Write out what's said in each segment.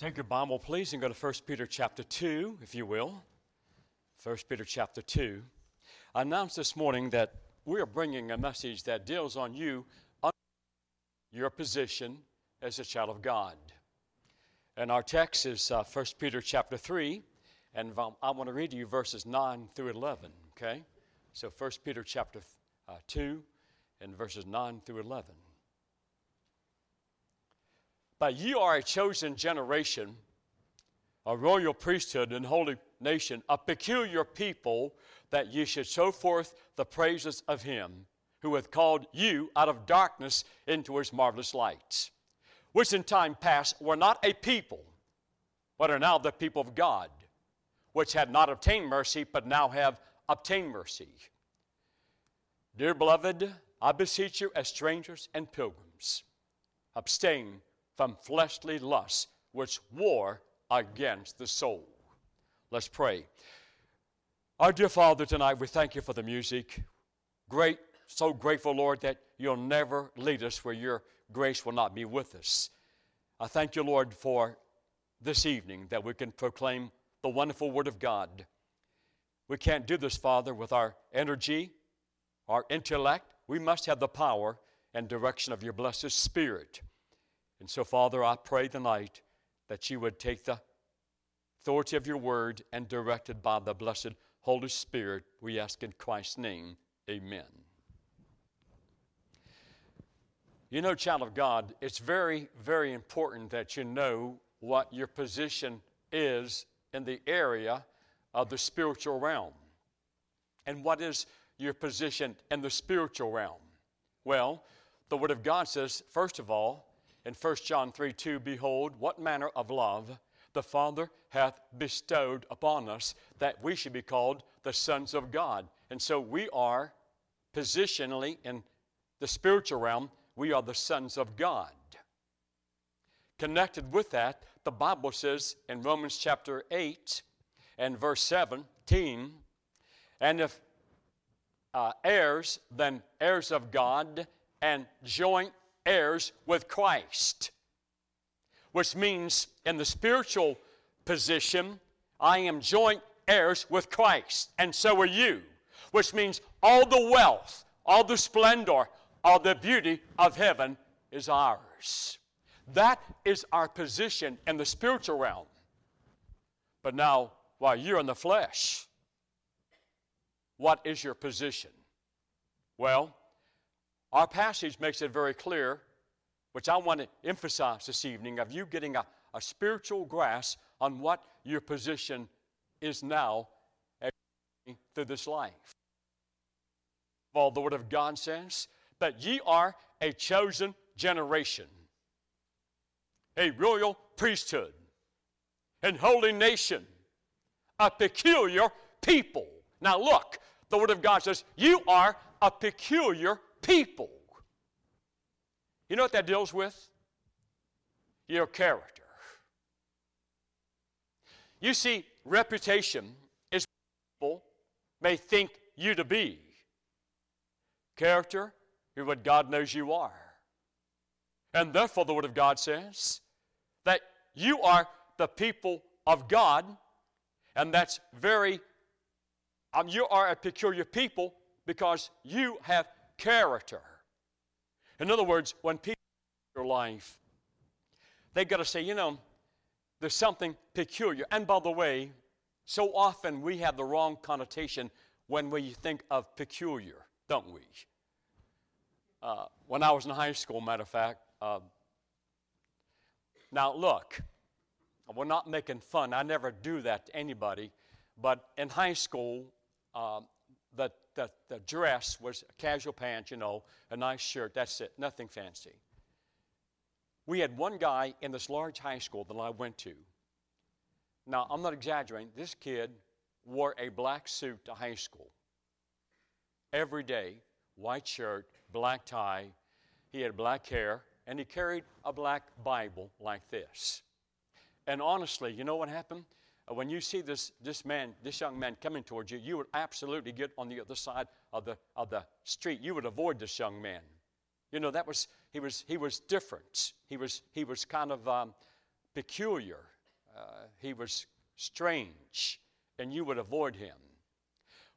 Take your Bible, please, and go to 1 Peter chapter 2, if you will. 1 Peter chapter 2. I announced this morning that we are bringing a message that deals on you, your position as a child of God. And our text is uh, 1 Peter chapter 3, and I want to read to you verses 9 through 11, okay? So 1 Peter chapter uh, 2 and verses 9 through 11. But ye are a chosen generation, a royal priesthood and holy nation, a peculiar people, that ye should show forth the praises of him who hath called you out of darkness into his marvelous light, which in time past were not a people, but are now the people of God, which had not obtained mercy, but now have obtained mercy. Dear beloved, I beseech you as strangers and pilgrims, abstain from fleshly lusts which war against the soul. Let's pray. Our dear Father, tonight we thank you for the music. Great, so grateful, Lord, that you'll never lead us where your grace will not be with us. I thank you, Lord, for this evening that we can proclaim the wonderful Word of God. We can't do this, Father, with our energy, our intellect. We must have the power and direction of your blessed Spirit. And so, Father, I pray tonight that you would take the authority of your word and directed by the blessed Holy Spirit, we ask in Christ's name. Amen. You know, child of God, it's very, very important that you know what your position is in the area of the spiritual realm. And what is your position in the spiritual realm? Well, the Word of God says, first of all, in 1 John 3 2, Behold, what manner of love the Father hath bestowed upon us that we should be called the sons of God. And so we are positionally in the spiritual realm, we are the sons of God. Connected with that, the Bible says in Romans chapter 8 and verse 17, and if uh, heirs, then heirs of God and joint heirs with Christ, which means in the spiritual position, I am joint heirs with Christ, and so are you, which means all the wealth, all the splendor, all the beauty of heaven is ours. That is our position in the spiritual realm. But now, while you're in the flesh, what is your position? Well, our passage makes it very clear, which I want to emphasize this evening, of you getting a, a spiritual grasp on what your position is now through this life. Well, the Word of God says that ye are a chosen generation, a royal priesthood, and holy nation, a peculiar people. Now, look, the Word of God says, You are a peculiar people. You know what that deals with? Your character. You see, reputation is what people may think you to be. Character is what God knows you are. And therefore, the Word of God says that you are the people of God, and that's very, um, you are a peculiar people because you have character. In other words, when people your life, they've got to say, you know, there's something peculiar. And by the way, so often we have the wrong connotation when we think of peculiar, don't we? Uh, when I was in high school, matter of fact, uh, now look, we're not making fun. I never do that to anybody. But in high school, uh, the the, dress was casual pants, you know, a nice shirt. That's it, nothing fancy. We had one guy in this large high school that I went to. Now, I'm not exaggerating. This kid wore a black suit to high school. Every day, white shirt, black tie. He had black hair, and he carried a black Bible like this. And honestly, you know what happened? Uh, when you see this, this man, this young man coming towards you, you would absolutely get on the other side of the, of the street. You would avoid this young man. You know, that was, he was, he was different. He was, he was kind of um, peculiar. uh, he was strange and you would avoid him.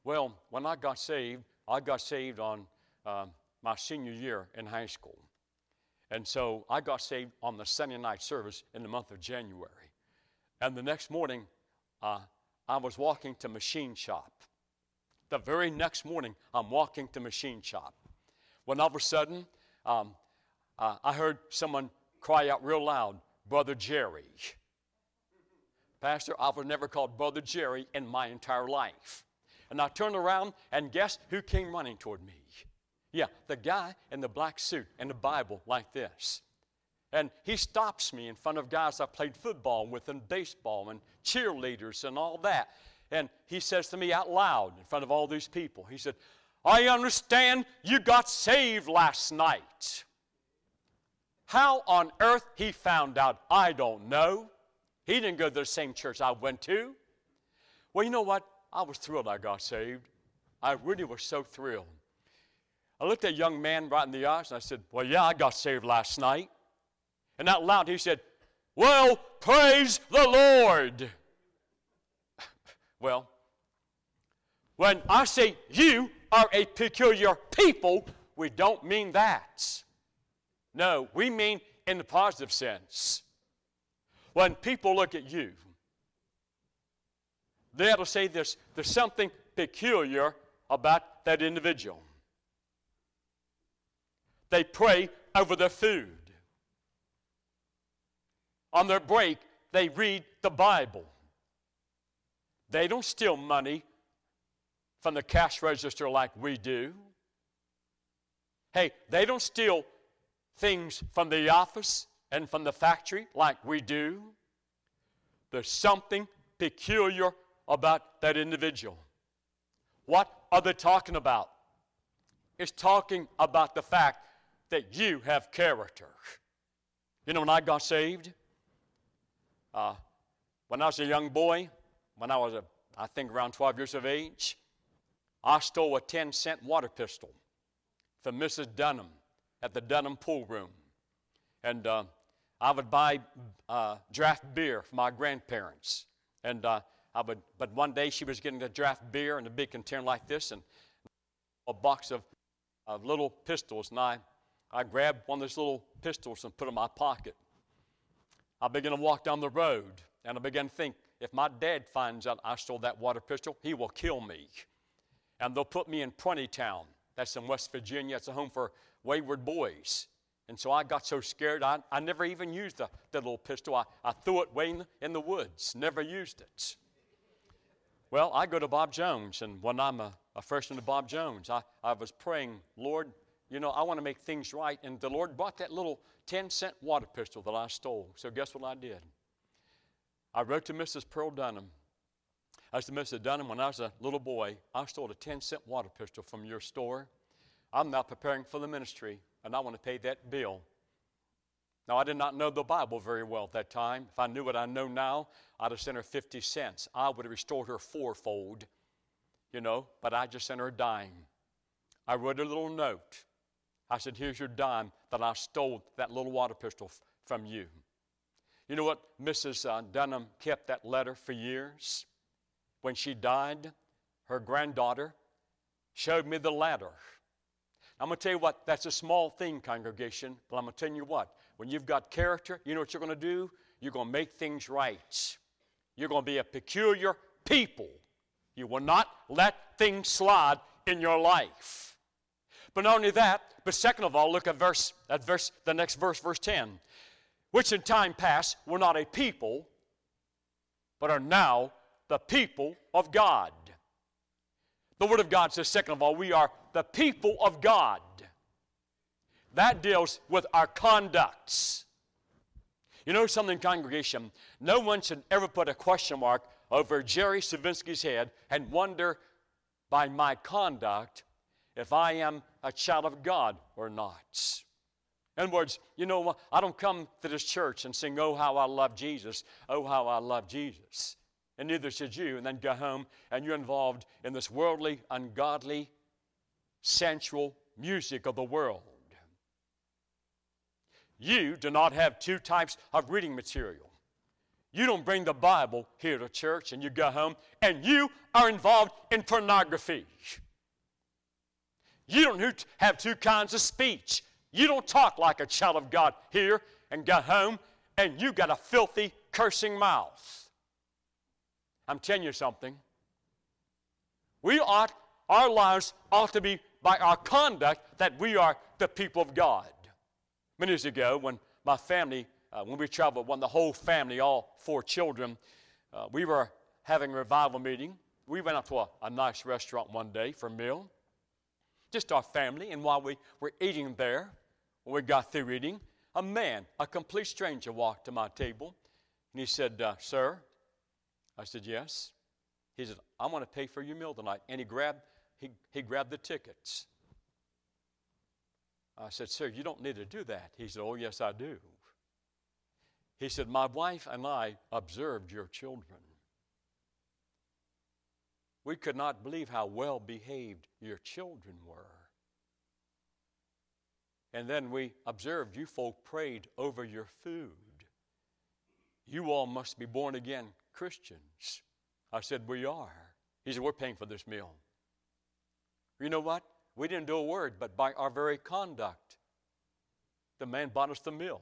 Well, when I got saved, I got saved on uh, my senior year in high school. And so I got saved on the Sunday night service in the month of January. And the next morning, uh, I was walking to machine shop. The very next morning, I'm walking to machine shop. When all of a sudden, um, uh, I heard someone cry out real loud, Brother Jerry. Pastor, I was never called Brother Jerry in my entire life. And I turned around, and guess who came running toward me? Yeah, the guy in the black suit and the Bible like this. And he stops me in front of guys I played football with and baseball and cheerleaders and all that. And he says to me out loud in front of all these people, he said, I understand you got saved last night. How on earth he found out, I don't know. He didn't go to the same church I went to. Well, you know what? I was thrilled I got saved. I really was so thrilled. I looked at a young man right in the eyes and I said, Well, yeah, I got saved last night. And out loud he said, Well, praise the Lord. well, when I say you are a peculiar people, we don't mean that. No, we mean in the positive sense. When people look at you, they'll say this there's something peculiar about that individual. They pray over their food. On their break, they read the Bible. They don't steal money from the cash register like we do. Hey, they don't steal things from the office and from the factory like we do. There's something peculiar about that individual. What are they talking about? It's talking about the fact that you have character. You know, when I got saved, uh, when I was a young boy, when I was, a, I think, around 12 years of age, I stole a 10 cent water pistol from Mrs. Dunham at the Dunham pool room. And uh, I would buy uh, draft beer for my grandparents. And uh, I would, but one day she was getting a draft beer in a big container like this and a box of, of little pistols. And I, I grabbed one of those little pistols and put it in my pocket. I began to walk down the road, and I began to think, if my dad finds out I stole that water pistol, he will kill me. And they'll put me in Town. That's in West Virginia. It's a home for wayward boys. And so I got so scared, I, I never even used the, the little pistol. I, I threw it way in the, in the woods, never used it. Well, I go to Bob Jones, and when I'm a, a freshman to Bob Jones, I, I was praying, Lord, you know, I want to make things right. And the Lord bought that little 10 cent water pistol that I stole. So guess what I did? I wrote to Mrs. Pearl Dunham. I said, Mrs. Dunham, when I was a little boy, I stole a 10 cent water pistol from your store. I'm now preparing for the ministry, and I want to pay that bill. Now, I did not know the Bible very well at that time. If I knew what I know now, I'd have sent her 50 cents. I would have restored her fourfold, you know, but I just sent her a dime. I wrote a little note. I said, Here's your dime that I stole that little water pistol f- from you. You know what? Mrs. Uh, Dunham kept that letter for years. When she died, her granddaughter showed me the letter. I'm going to tell you what, that's a small thing, congregation, but I'm going to tell you what. When you've got character, you know what you're going to do? You're going to make things right. You're going to be a peculiar people. You will not let things slide in your life. But not only that, but second of all, look at verse, at verse, the next verse, verse 10. Which in time past were not a people, but are now the people of God. The Word of God says, second of all, we are the people of God. That deals with our conducts. You know something, congregation? No one should ever put a question mark over Jerry Sivnksty's head and wonder by my conduct if I am a child of God or not. In other words, you know, what? I don't come to this church and sing, Oh, how I love Jesus, oh, how I love Jesus. And neither should you, and then go home and you're involved in this worldly, ungodly, sensual music of the world. You do not have two types of reading material. You don't bring the Bible here to church and you go home and you are involved in pornography. You don't have two kinds of speech. You don't talk like a child of God here and go home and you got a filthy, cursing mouth. I'm telling you something. We ought, our lives ought to be by our conduct that we are the people of God. Many years ago, when my family uh, when we traveled, when the whole family, all four children, uh, we were having a revival meeting. We went out to a, a nice restaurant one day for a meal, just our family. And while we were eating there, when we got through eating, a man, a complete stranger, walked to my table and he said, uh, Sir, I said, Yes. He said, I want to pay for your meal tonight. And he grabbed, he, he grabbed the tickets. I said, Sir, you don't need to do that. He said, Oh, yes, I do. He said, My wife and I observed your children. We could not believe how well behaved your children were. And then we observed you folk prayed over your food. You all must be born again Christians. I said, We are. He said, We're paying for this meal. You know what? We didn't do a word, but by our very conduct, the man bought us the meal.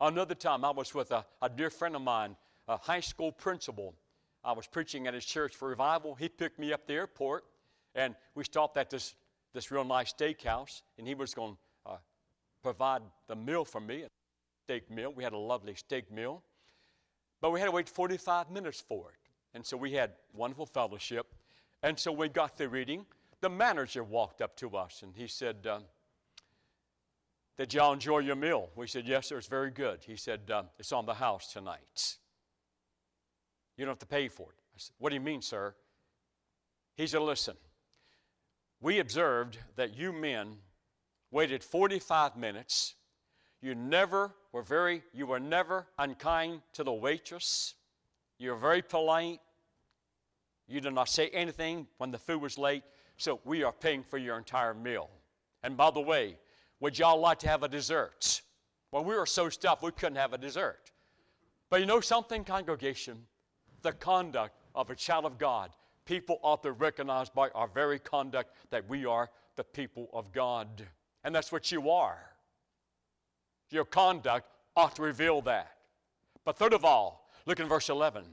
Another time, I was with a, a dear friend of mine, a high school principal. I was preaching at his church for revival. He picked me up at the airport, and we stopped at this, this real nice steakhouse, and he was going to uh, provide the meal for me, a steak meal. We had a lovely steak meal. But we had to wait 45 minutes for it. And so we had wonderful fellowship. And so we got through reading. The manager walked up to us, and he said, um, did y'all enjoy your meal? We said, Yes, sir, it's very good. He said, um, It's on the house tonight. You don't have to pay for it. I said, What do you mean, sir? He said, Listen, we observed that you men waited 45 minutes. You never were very, you were never unkind to the waitress. You were very polite. You did not say anything when the food was late. So we are paying for your entire meal. And by the way, would y'all like to have a dessert? Well, we were so stuffed we couldn't have a dessert. But you know something, congregation? The conduct of a child of God, people ought to recognize by our very conduct that we are the people of God. And that's what you are. Your conduct ought to reveal that. But third of all, look in verse 11.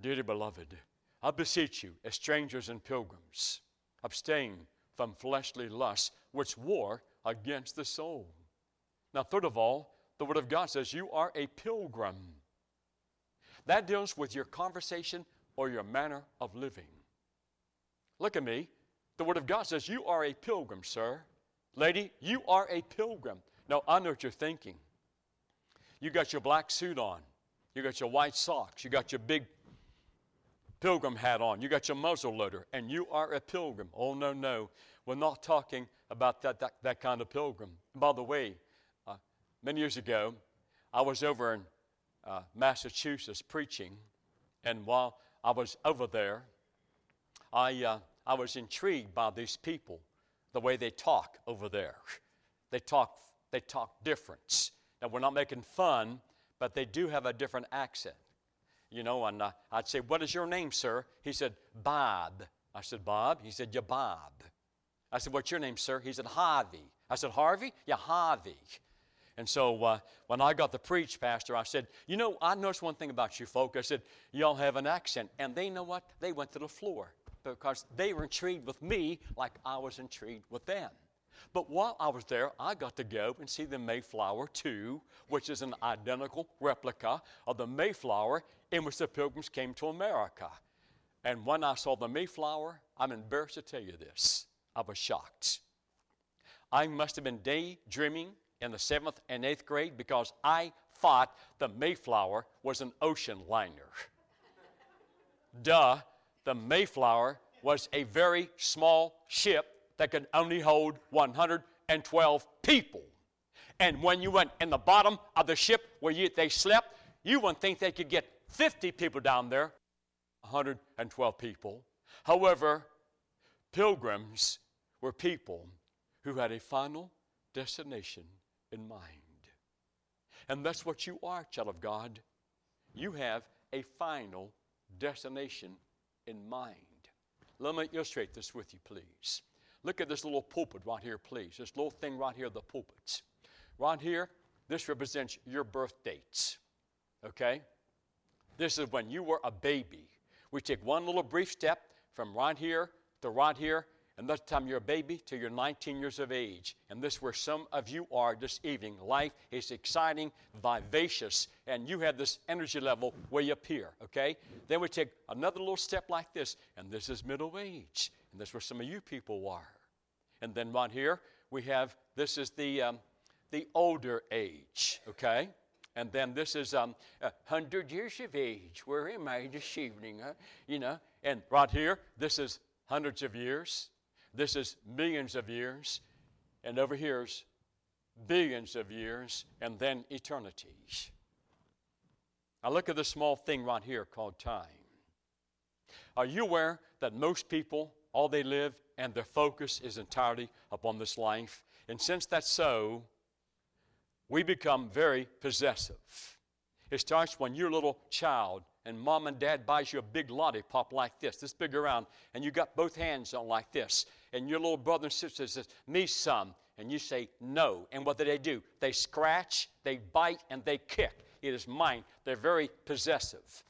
Dearly beloved, I beseech you, as strangers and pilgrims, abstain from fleshly lusts which war against the soul. Now, third of all, the Word of God says you are a pilgrim. That deals with your conversation or your manner of living. Look at me. The Word of God says you are a pilgrim, sir. Lady, you are a pilgrim. Now, I know what you're thinking. You got your black suit on, you got your white socks, you got your big pilgrim hat on, you got your muzzle loader, and you are a pilgrim. Oh, no, no. We're not talking about that, that, that kind of pilgrim. by the way, uh, many years ago, I was over in uh, Massachusetts preaching, and while I was over there, I, uh, I was intrigued by these people, the way they talk over there. They talk, they talk different. Now, we're not making fun, but they do have a different accent. You know, and uh, I'd say, What is your name, sir? He said, Bob. I said, Bob? He said, Yeah, Bob. I said, What's your name, sir? He said, Harvey. I said, Harvey? Yeah, Harvey. And so uh, when I got to preach, Pastor, I said, You know, I noticed one thing about you folk. I said, Y'all have an accent. And they know what? They went to the floor because they were intrigued with me like I was intrigued with them. But while I was there, I got to go and see the Mayflower 2, which is an identical replica of the Mayflower in which the pilgrims came to America. And when I saw the Mayflower, I'm embarrassed to tell you this. I was shocked. I must have been daydreaming in the seventh and eighth grade because I thought the Mayflower was an ocean liner. Duh, the Mayflower was a very small ship that could only hold 112 people. And when you went in the bottom of the ship where you, they slept, you wouldn't think they could get 50 people down there, 112 people. However, pilgrims were people who had a final destination in mind. And that's what you are, child of God. you have a final destination in mind. Let me illustrate this with you, please. Look at this little pulpit right here, please. This little thing right here, the pulpits. Right here, this represents your birth dates. Okay? This is when you were a baby. We take one little brief step from right here to right here, and that's time you're a baby till you're 19 years of age. And this is where some of you are this evening. Life is exciting, vivacious, and you have this energy level way up here, okay? Then we take another little step like this, and this is middle age. And that's where some of you people are. And then right here, we have this is the, um, the older age, okay? And then this is um, 100 years of age. Where am I this evening? Huh? You know, and right here, this is hundreds of years. This is millions of years. And over here's billions of years, and then eternities. Now look at this small thing right here called time. Are you aware that most people, all they live and their focus is entirely upon this life? And since that's so, we become very possessive. It starts when you're a little child and mom and dad buys you a big lollipop like this, this big around, and you got both hands on like this, and your little brother and sister says, me some, and you say no. And what do they do? They scratch, they bite, and they kick. It is mine. They're very possessive.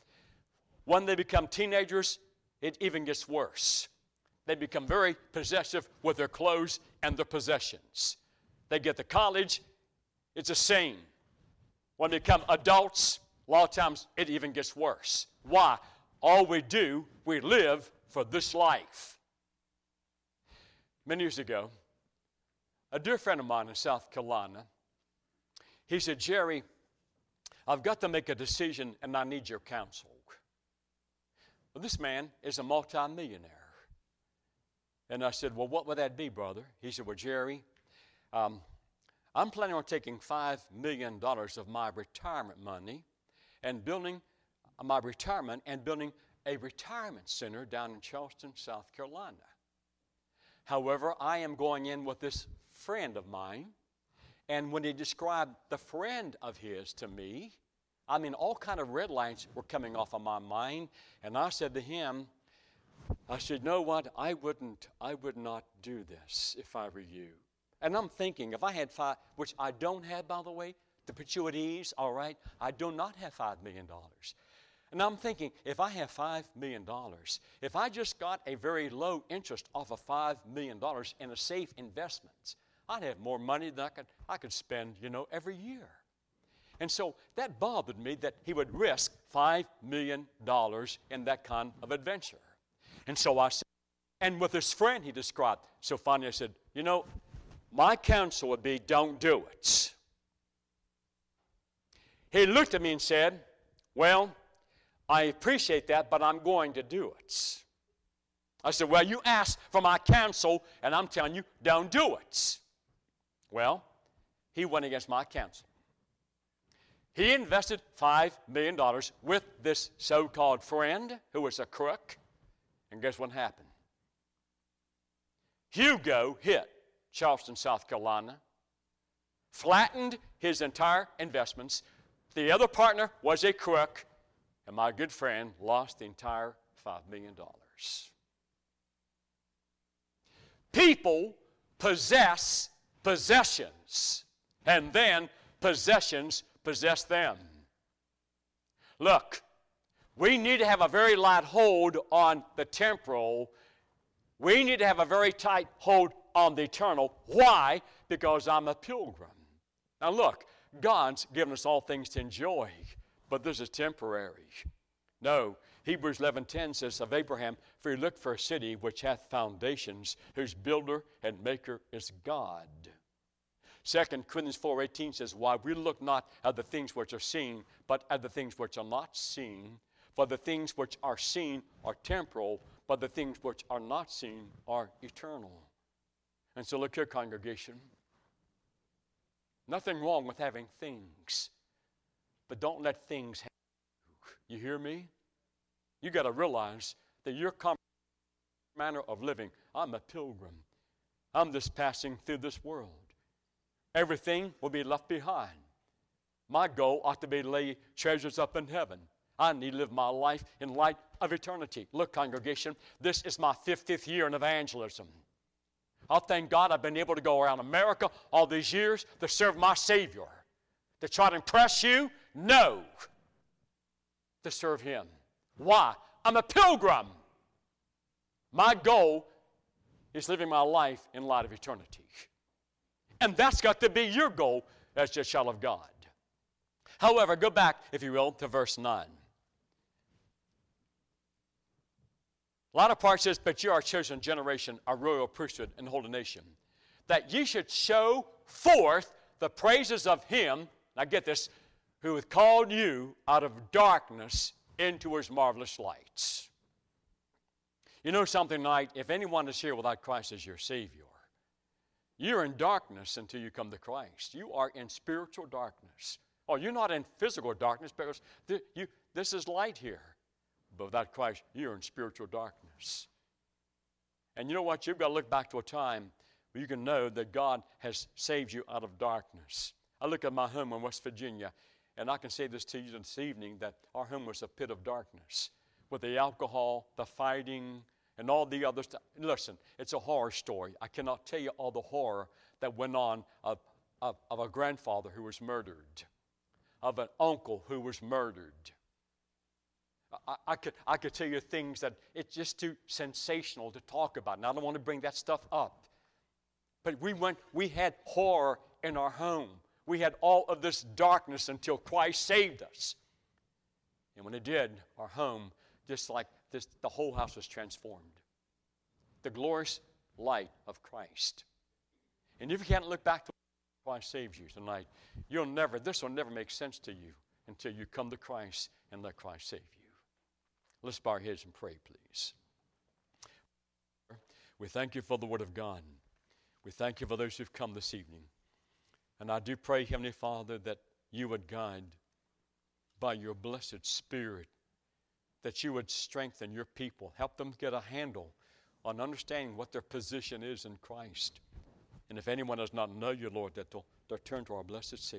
When they become teenagers, it even gets worse. They become very possessive with their clothes and their possessions. They get to college, it's the same. When they become adults, a lot of times it even gets worse. Why? All we do, we live for this life. Many years ago, a dear friend of mine in South Carolina, he said, Jerry, I've got to make a decision and I need your counsel. Well, this man is a multimillionaire. And I said, Well, what would that be, brother? He said, Well, Jerry, um, I'm planning on taking $5 million of my retirement money and building my retirement and building a retirement center down in Charleston, South Carolina. However, I am going in with this friend of mine, and when he described the friend of his to me, I mean, all kind of red lights were coming off of my mind, and I said to him, I said, you know what? I wouldn't, I would not do this if I were you. And I'm thinking, if I had five, which I don't have, by the way, to put you at ease, all right, I do not have $5 million. And I'm thinking, if I have $5 million, if I just got a very low interest off of $5 million in a safe investment, I'd have more money than I could, I could spend, you know, every year. And so that bothered me that he would risk $5 million in that kind of adventure. And so I said, and with his friend he described. So finally I said, you know, my counsel would be don't do it. He looked at me and said, Well, I appreciate that, but I'm going to do it. I said, Well, you asked for my counsel, and I'm telling you, don't do it. Well, he went against my counsel. He invested $5 million with this so called friend who was a crook. And guess what happened? Hugo hit Charleston, South Carolina, flattened his entire investments. The other partner was a crook, and my good friend lost the entire $5 million. People possess possessions, and then possessions possess them. Look, we need to have a very light hold on the temporal. We need to have a very tight hold on the eternal. Why? Because I'm a pilgrim. Now look, God's given us all things to enjoy, but this is temporary. No, Hebrews 11:10 says of Abraham, "For he looked for a city which hath foundations, whose builder and maker is God." 2 Corinthians 4:18 says, "Why we look not at the things which are seen, but at the things which are not seen. For the things which are seen are temporal, but the things which are not seen are eternal." And so, look here, congregation. Nothing wrong with having things, but don't let things happen you. Hear me? You got to realize that your manner of living, I'm a pilgrim. I'm just passing through this world. Everything will be left behind. My goal ought to be to lay treasures up in heaven. I need to live my life in light of eternity. Look, congregation, this is my 50th year in evangelism. I thank God I've been able to go around America all these years to serve my Savior. To try to impress you? No. To serve Him. Why? I'm a pilgrim. My goal is living my life in light of eternity. And that's got to be your goal as a child of God. However, go back, if you will, to verse 9. A lot of parts says, But you are a chosen generation, a royal priesthood, and holy nation, that ye should show forth the praises of him, now get this, who hath called you out of darkness into his marvelous lights. You know something tonight? If anyone is here without Christ as your Savior, you're in darkness until you come to Christ. You are in spiritual darkness. Oh, you're not in physical darkness because th- you, this is light here. But without Christ, you're in spiritual darkness. And you know what? You've got to look back to a time where you can know that God has saved you out of darkness. I look at my home in West Virginia, and I can say this to you this evening that our home was a pit of darkness with the alcohol, the fighting, and all the other stuff. Listen, it's a horror story. I cannot tell you all the horror that went on of, of, of a grandfather who was murdered, of an uncle who was murdered. I, I, could, I could tell you things that it's just too sensational to talk about, and I don't want to bring that stuff up. But we went, we had horror in our home. We had all of this darkness until Christ saved us. And when it did, our home, just like this, the whole house was transformed. The glorious light of Christ. And if you can't look back to Christ saves you tonight, you'll never, this will never make sense to you until you come to Christ and let Christ save you. Let's bow our heads and pray, please. We thank you for the Word of God. We thank you for those who've come this evening. And I do pray, Heavenly Father, that you would guide by your blessed Spirit, that you would strengthen your people, help them get a handle on understanding what their position is in Christ. And if anyone does not know you, Lord, that they'll, they'll turn to our blessed Savior.